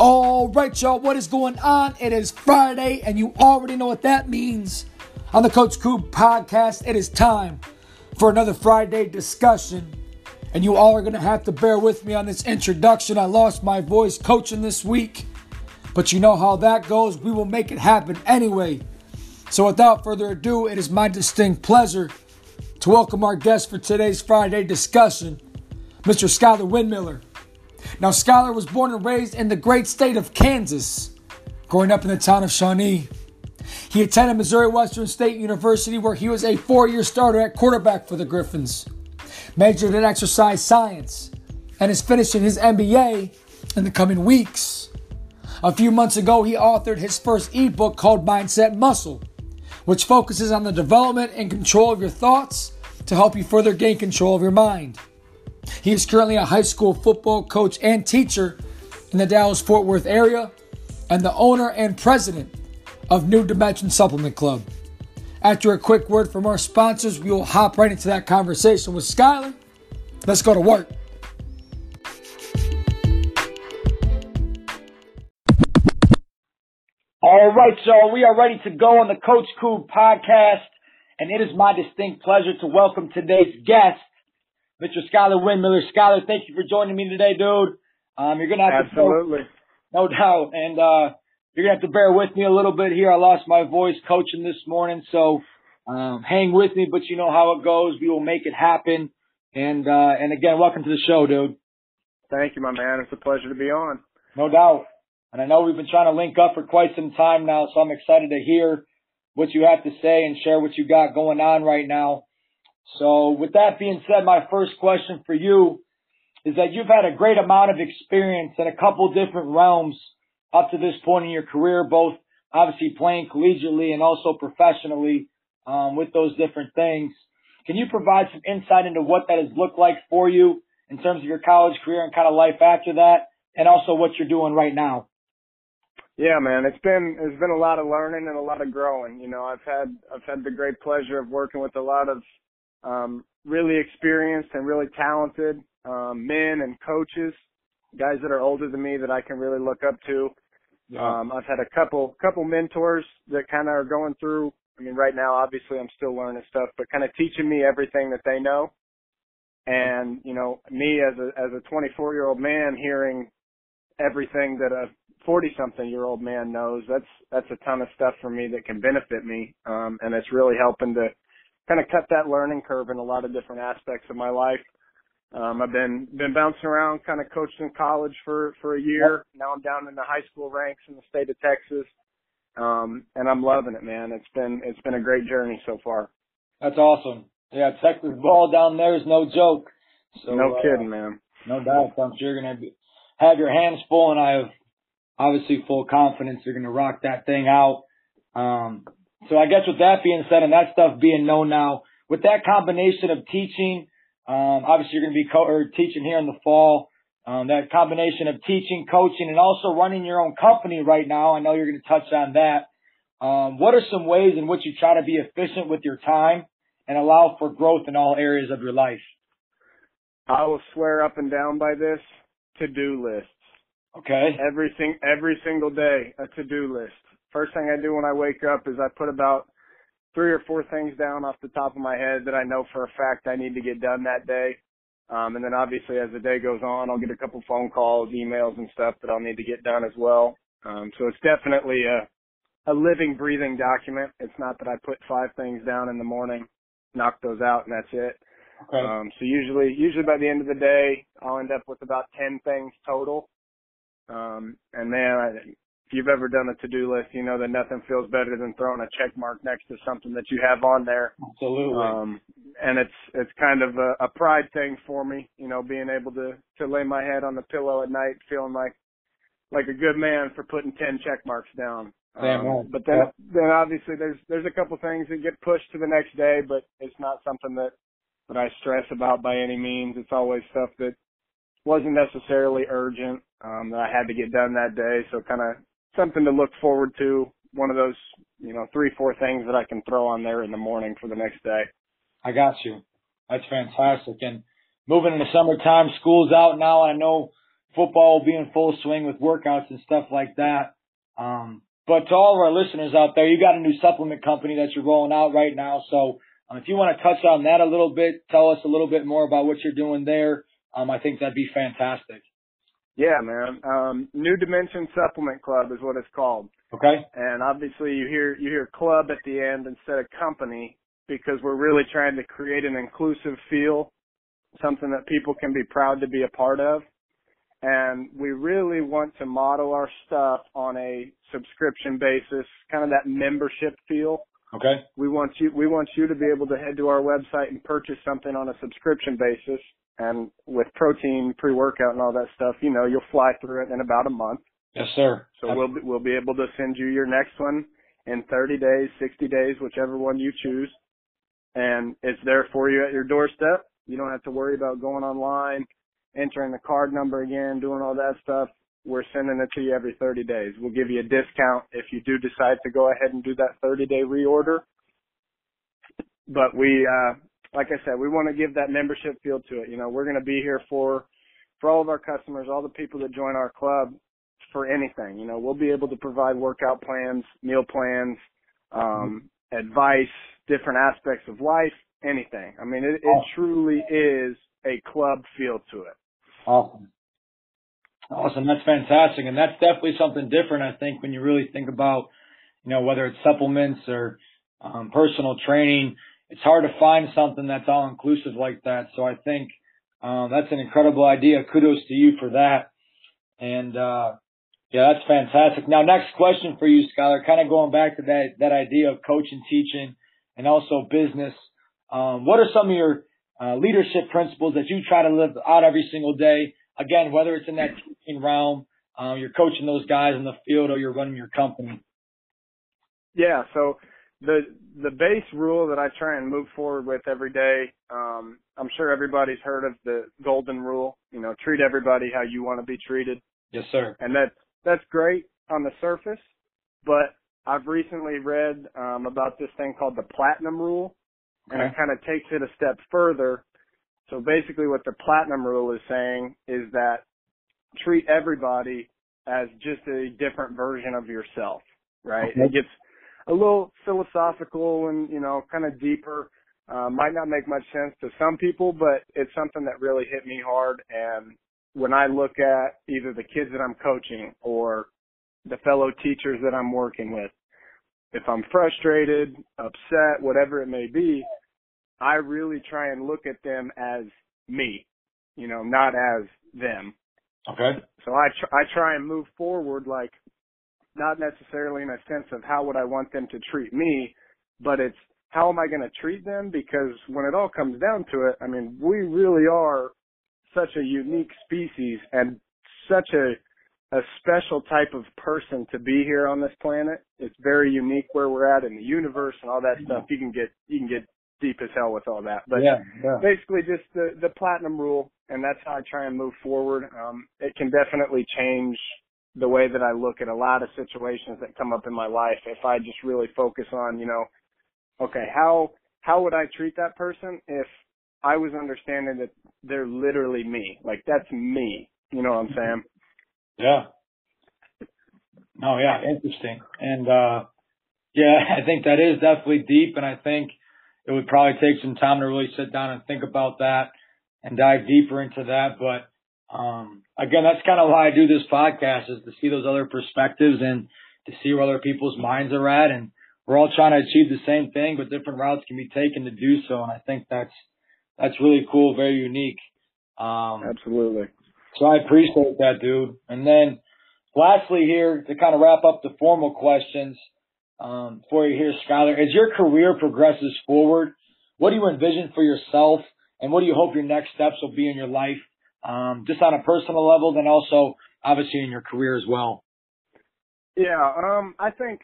All right, y'all, what is going on? It is Friday, and you already know what that means. On the Coach Crew podcast, it is time for another Friday discussion. And you all are going to have to bear with me on this introduction. I lost my voice coaching this week, but you know how that goes. We will make it happen anyway. So, without further ado, it is my distinct pleasure to welcome our guest for today's Friday discussion, Mr. Skyler Windmiller. Now, Skyler was born and raised in the great state of Kansas, growing up in the town of Shawnee. He attended Missouri Western State University, where he was a four year starter at quarterback for the Griffins, majored in exercise science, and is finishing his MBA in the coming weeks. A few months ago, he authored his first ebook called Mindset Muscle, which focuses on the development and control of your thoughts to help you further gain control of your mind. He is currently a high school football coach and teacher in the Dallas Fort Worth area and the owner and president of New Dimension Supplement Club. After a quick word from our sponsors, we will hop right into that conversation with Skyler. Let's go to work. All right, so we are ready to go on the Coach Crew podcast, and it is my distinct pleasure to welcome today's guest, Mr. Skyler Windmiller. Skyler, thank you for joining me today, dude. Um, you're gonna have Absolutely. to no doubt, and uh, you're gonna have to bear with me a little bit here. I lost my voice coaching this morning, so um, hang with me. But you know how it goes. We will make it happen. And uh, and again, welcome to the show, dude. Thank you, my man. It's a pleasure to be on. No doubt. And I know we've been trying to link up for quite some time now, so I'm excited to hear what you have to say and share what you got going on right now. So with that being said, my first question for you is that you've had a great amount of experience in a couple different realms up to this point in your career, both obviously playing collegiately and also professionally um, with those different things. Can you provide some insight into what that has looked like for you in terms of your college career and kind of life after that, and also what you're doing right now? Yeah, man, it's been it's been a lot of learning and a lot of growing. You know, I've had I've had the great pleasure of working with a lot of um, really experienced and really talented um, men and coaches, guys that are older than me that I can really look up to. Yeah. Um, I've had a couple couple mentors that kind of are going through. I mean, right now, obviously, I'm still learning stuff, but kind of teaching me everything that they know. And you know, me as a as a 24 year old man hearing everything that a 40 something year old man knows, that's that's a ton of stuff for me that can benefit me. Um, and it's really helping to kind of cut that learning curve in a lot of different aspects of my life. Um, I've been been bouncing around, kind of coached in college for for a year. Now I'm down in the high school ranks in the state of Texas, um, and I'm loving it, man. It's been it's been a great journey so far. That's awesome. Yeah, Texas ball down there is no joke. So no uh, kidding, man. No doubt. I'm sure you're gonna be, have your hands full, and I have obviously full confidence you're gonna rock that thing out. Um, so I guess with that being said, and that stuff being known now, with that combination of teaching, um, obviously you're gonna be co- or teaching here in the fall. Um, that combination of teaching, coaching, and also running your own company right now. I know you're gonna touch on that. Um, what are some ways in which you try to be efficient with your time and allow for growth in all areas of your life? I will swear up and down by this to-do lists. Okay. Every sing- every single day, a to-do list. First thing I do when I wake up is I put about three or four things down off the top of my head that I know for a fact I need to get done that day. Um, and then obviously as the day goes on, I'll get a couple phone calls, emails and stuff that I'll need to get done as well. Um, so it's definitely a, a living, breathing document. It's not that I put five things down in the morning, knock those out and that's it. Okay. Um, so usually, usually by the end of the day, I'll end up with about 10 things total. Um, and man, I, if you've ever done a to-do list, you know that nothing feels better than throwing a check mark next to something that you have on there. Absolutely. Um, and it's, it's kind of a, a pride thing for me, you know, being able to, to lay my head on the pillow at night feeling like, like a good man for putting 10 check marks down. Damn Um, right. But then, then obviously there's, there's a couple things that get pushed to the next day, but it's not something that, that I stress about by any means. It's always stuff that wasn't necessarily urgent, um, that I had to get done that day. So kind of something to look forward to. One of those, you know, three, four things that I can throw on there in the morning for the next day. I got you. That's fantastic. And moving into summertime, school's out now. I know football will be in full swing with workouts and stuff like that. Um, but to all of our listeners out there, you got a new supplement company that you're rolling out right now. So um, if you want to touch on that a little bit, tell us a little bit more about what you're doing there. Um, I think that'd be fantastic. Yeah, man. Um, New Dimension Supplement Club is what it's called. Okay. And obviously you hear you hear club at the end instead of company because we're really trying to create an inclusive feel, something that people can be proud to be a part of and we really want to model our stuff on a subscription basis, kind of that membership feel. Okay. We want you we want you to be able to head to our website and purchase something on a subscription basis and with protein pre-workout and all that stuff, you know, you'll fly through it in about a month. Yes, sir. So we'll be, we'll be able to send you your next one in 30 days, 60 days, whichever one you choose. And it's there for you at your doorstep. You don't have to worry about going online entering the card number again, doing all that stuff, we're sending it to you every 30 days. We'll give you a discount if you do decide to go ahead and do that 30 day reorder. But we, uh, like I said, we want to give that membership feel to it. You know, we're going to be here for, for all of our customers, all the people that join our club for anything. You know, we'll be able to provide workout plans, meal plans, um, advice, different aspects of life, anything. I mean, it, it truly is a club feel to it. Awesome. Awesome. That's fantastic. And that's definitely something different, I think, when you really think about, you know, whether it's supplements or um, personal training. It's hard to find something that's all inclusive like that. So I think um, that's an incredible idea. Kudos to you for that. And uh, yeah, that's fantastic. Now, next question for you, Skyler. Kind of going back to that that idea of coaching, teaching, and also business. Um, what are some of your uh, leadership principles that you try to live out every single day. Again, whether it's in that teaching realm, uh, you're coaching those guys in the field, or you're running your company. Yeah. So the the base rule that I try and move forward with every day. Um, I'm sure everybody's heard of the golden rule. You know, treat everybody how you want to be treated. Yes, sir. And that's that's great on the surface, but I've recently read um, about this thing called the platinum rule, and it kind of takes it a step further. So basically what the platinum rule is saying is that treat everybody as just a different version of yourself, right? Okay. It gets a little philosophical and, you know, kind of deeper. Uh, might not make much sense to some people, but it's something that really hit me hard. And when I look at either the kids that I'm coaching or the fellow teachers that I'm working with, if I'm frustrated, upset, whatever it may be, I really try and look at them as me, you know, not as them. Okay. So I tr- I try and move forward like not necessarily in a sense of how would I want them to treat me, but it's how am I going to treat them because when it all comes down to it, I mean, we really are such a unique species and such a a special type of person to be here on this planet. It's very unique where we're at in the universe and all that stuff. You can get you can get deep as hell with all that. But yeah, yeah. basically just the, the platinum rule and that's how I try and move forward. Um, it can definitely change the way that I look at a lot of situations that come up in my life if I just really focus on, you know, okay, how how would I treat that person if I was understanding that they're literally me. Like that's me. You know what I'm saying? Yeah. No, yeah, interesting. And uh yeah, I think that is definitely deep and I think it would probably take some time to really sit down and think about that and dive deeper into that. But um, again, that's kind of why I do this podcast is to see those other perspectives and to see where other people's minds are at. And we're all trying to achieve the same thing, but different routes can be taken to do so. And I think that's that's really cool, very unique. Um, Absolutely. So I appreciate that, dude. And then lastly here to kind of wrap up the formal questions, um, for you here, Skyler. As your career progresses forward, what do you envision for yourself, and what do you hope your next steps will be in your life, um, just on a personal level, then also obviously in your career as well? Yeah, um, I think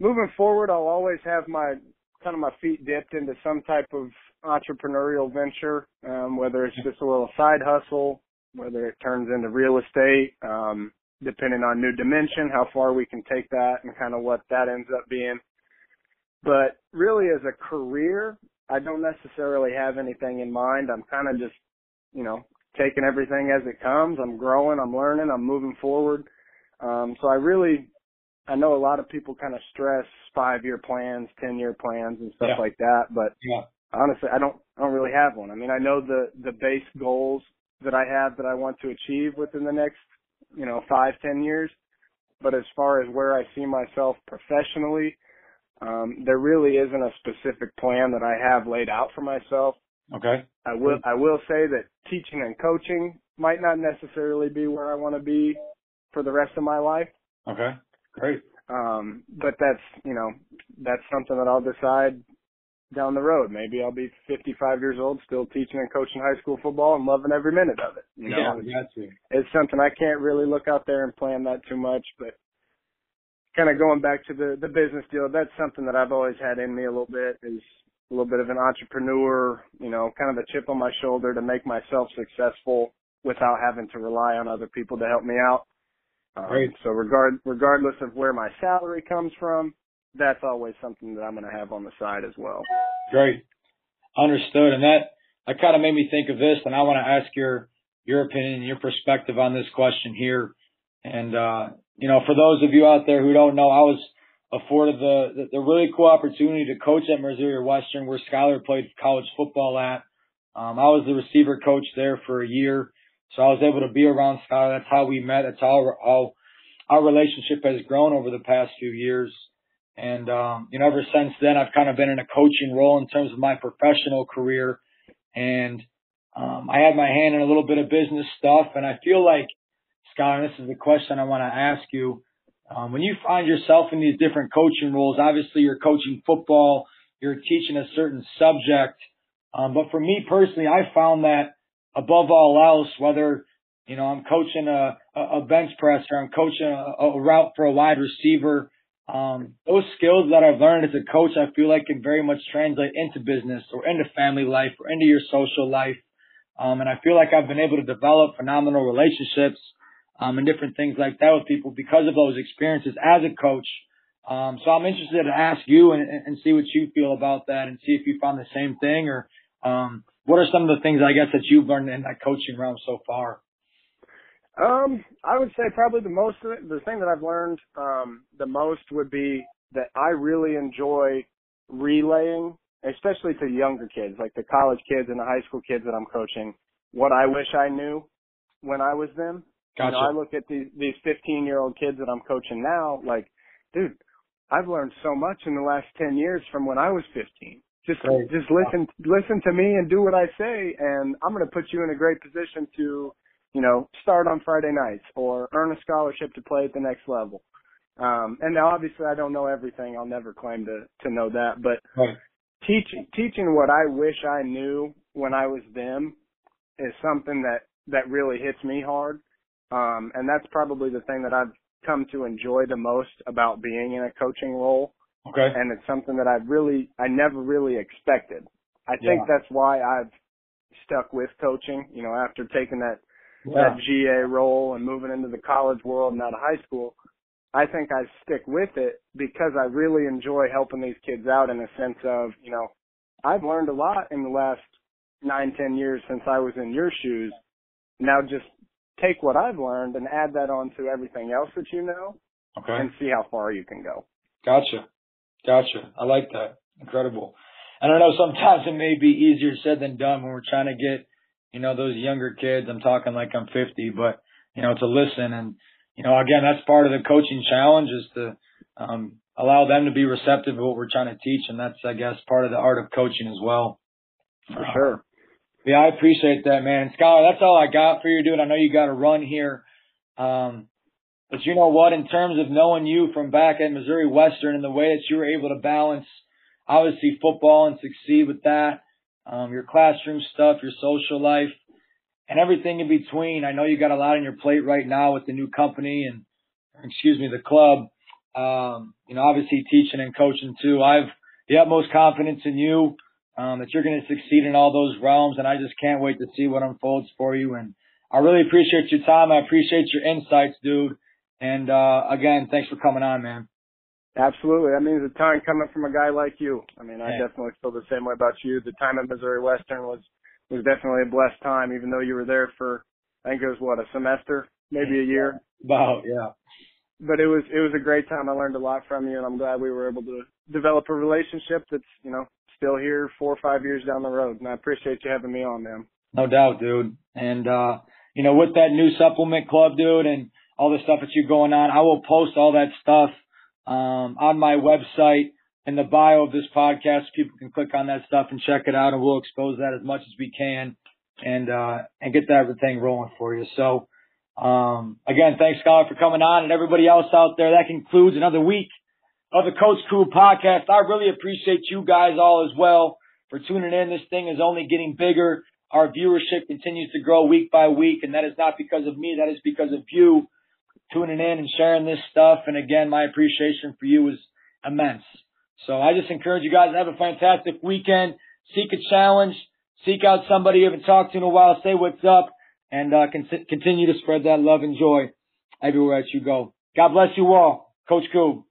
moving forward, I'll always have my kind of my feet dipped into some type of entrepreneurial venture, um, whether it's just a little side hustle, whether it turns into real estate, um, depending on new dimension, how far we can take that and kind of what that ends up being. But really as a career, I don't necessarily have anything in mind. I'm kind of just, you know, taking everything as it comes. I'm growing, I'm learning, I'm moving forward. Um, so I really, I know a lot of people kind of stress five year plans, 10 year plans and stuff Yeah. like that, but Yeah. honestly, I don't, I don't really have one. I mean, I know the, the base goals that I have that I want to achieve within the next, you know, five, ten years. But as far as where I see myself professionally, um, there really isn't a specific plan that I have laid out for myself. Okay. I will I will say that teaching and coaching might not necessarily be where I want to be for the rest of my life. Okay. Great. Um, but that's you know that's something that I'll decide down the road. Maybe I'll be 55 years old, still teaching and coaching high school football and loving every minute of it. You know, yeah. it's, something I can't really look out there and plan that too much. But kind of going back to the the business deal, that's something that I've always had in me a little bit is a little bit of an entrepreneur, you know, kind of a chip on my shoulder to make myself successful without having to rely on other people to help me out. Um, Great. So regard regardless of where my salary comes from, that's always something that I'm going to have on the side as well. Great. Understood. And that, that kind of made me think of this and I want to ask your, your opinion, your perspective on this question here. And, uh, you know, for those of you out there who don't know, I was afforded the, the, really cool opportunity to coach at Missouri Western where Skyler played college football at. Um, I was the receiver coach there for a year. So I was able to be around Skyler. That's how we met. That's how, how our relationship has grown over the past few years. And, um, you know, ever since then, I've kind of been in a coaching role in terms of my professional career. And, um, I had my hand in a little bit of business stuff. And I feel like, and this is the question I want to ask you. Um, when you find yourself in these different coaching roles, obviously you're coaching football, you're teaching a certain subject. Um, but for me personally, I found that above all else, whether, you know, I'm coaching a, a bench press or I'm coaching a, a route for a wide receiver, um, those skills that I've learned as a coach, I feel like can very much translate into business or into family life or into your social life. Um, and I feel like I've been able to develop phenomenal relationships, um, and different things like that with people because of those experiences as a coach. Um, so I'm interested to ask you and, and see what you feel about that and see if you found the same thing or, um, what are some of the things I guess that you've learned in that coaching realm so far? Um, I would say probably the most it, the thing that I've learned um, the most would be that I really enjoy relaying, especially to younger kids, like the college kids and the high school kids that I'm coaching, what I wish I knew when I was them. Gotcha. You know, I look at these these 15 year old kids that I'm coaching now, like, dude, I've learned so much in the last 10 years from when I was 15. Just just listen listen to me and do what I say, and I'm going to put you in a great position to you know, start on Friday nights or earn a scholarship to play at the next level. Um, and now obviously I don't know everything. I'll never claim to, to know that, but Right. teaching, teaching what I wish I knew when I was them is something that, that really hits me hard. Um, and that's probably the thing that I've come to enjoy the most about being in a coaching role. Okay. And it's something that I've really, I never really expected. I think that's why I've stuck with coaching, you know, after taking that Yeah. that GA role and moving into the college world and out of high school, I think I stick with it because I really enjoy helping these kids out in a sense of, you know, I've learned a lot in the last nine, ten years since I was in your shoes. Now just take what I've learned and add that on to everything else that you know Okay. and see how far you can go. Gotcha. Gotcha. I like that. Incredible. And I know sometimes it may be easier said than done when we're trying to get, you know, those younger kids. I'm talking like I'm 50, but, you know, to listen. And, you know, again, that's part of the coaching challenge is to, um, allow them to be receptive to what we're trying to teach. And that's, I guess, part of the art of coaching as well. For sure. Yeah, I appreciate that, man. Skyler, that's all I got for you, dude. I know you got to run here. Um, but you know what? In terms of knowing you from back at Missouri Western and the way that you were able to balance, obviously, football and succeed with that, um, your classroom stuff, your social life, and everything in between. I know you got a lot on your plate right now with the new company and, excuse me, the club. Um, you know, obviously teaching and coaching too. I've the utmost confidence in you um, that you're going to succeed in all those realms, and I just can't wait to see what unfolds for you. And I really appreciate your time. I appreciate your insights, dude. And uh, again, thanks for coming on, man. Absolutely. That means a ton coming from a guy like you. I mean, I Yeah. definitely feel the same way about you. The time at Missouri Western was was definitely a blessed time, even though you were there for I think it was what a semester, maybe a year. About yeah. But it was it was a great time. I learned a lot from you, and I'm glad we were able to develop a relationship that's you know still here four or five years down the road. And I appreciate you having me on, man. No doubt, dude. And uh, you know, with that new supplement club, dude, and all the stuff that you're going on, I will post all that stuff um, on my website in the bio of this podcast. People can click on that stuff and check it out, and we'll expose that as much as we can and uh, and get that thing rolling for you. So um, again, thanks, Scott, for coming on, and everybody else out there. That concludes another week of the Coach Crew podcast. I really appreciate you guys all as well for tuning in. This thing is only getting bigger. Our viewership continues to grow week by week, and that is not because of me. That is because of you tuning in and sharing this stuff. And again, my appreciation for you is immense. So I just encourage you guys to have a fantastic weekend. Seek a challenge. Seek out somebody you haven't talked to in a while. Say what's up and uh, con- continue to spread that love and joy everywhere that you go. God bless you all. Coach Coob.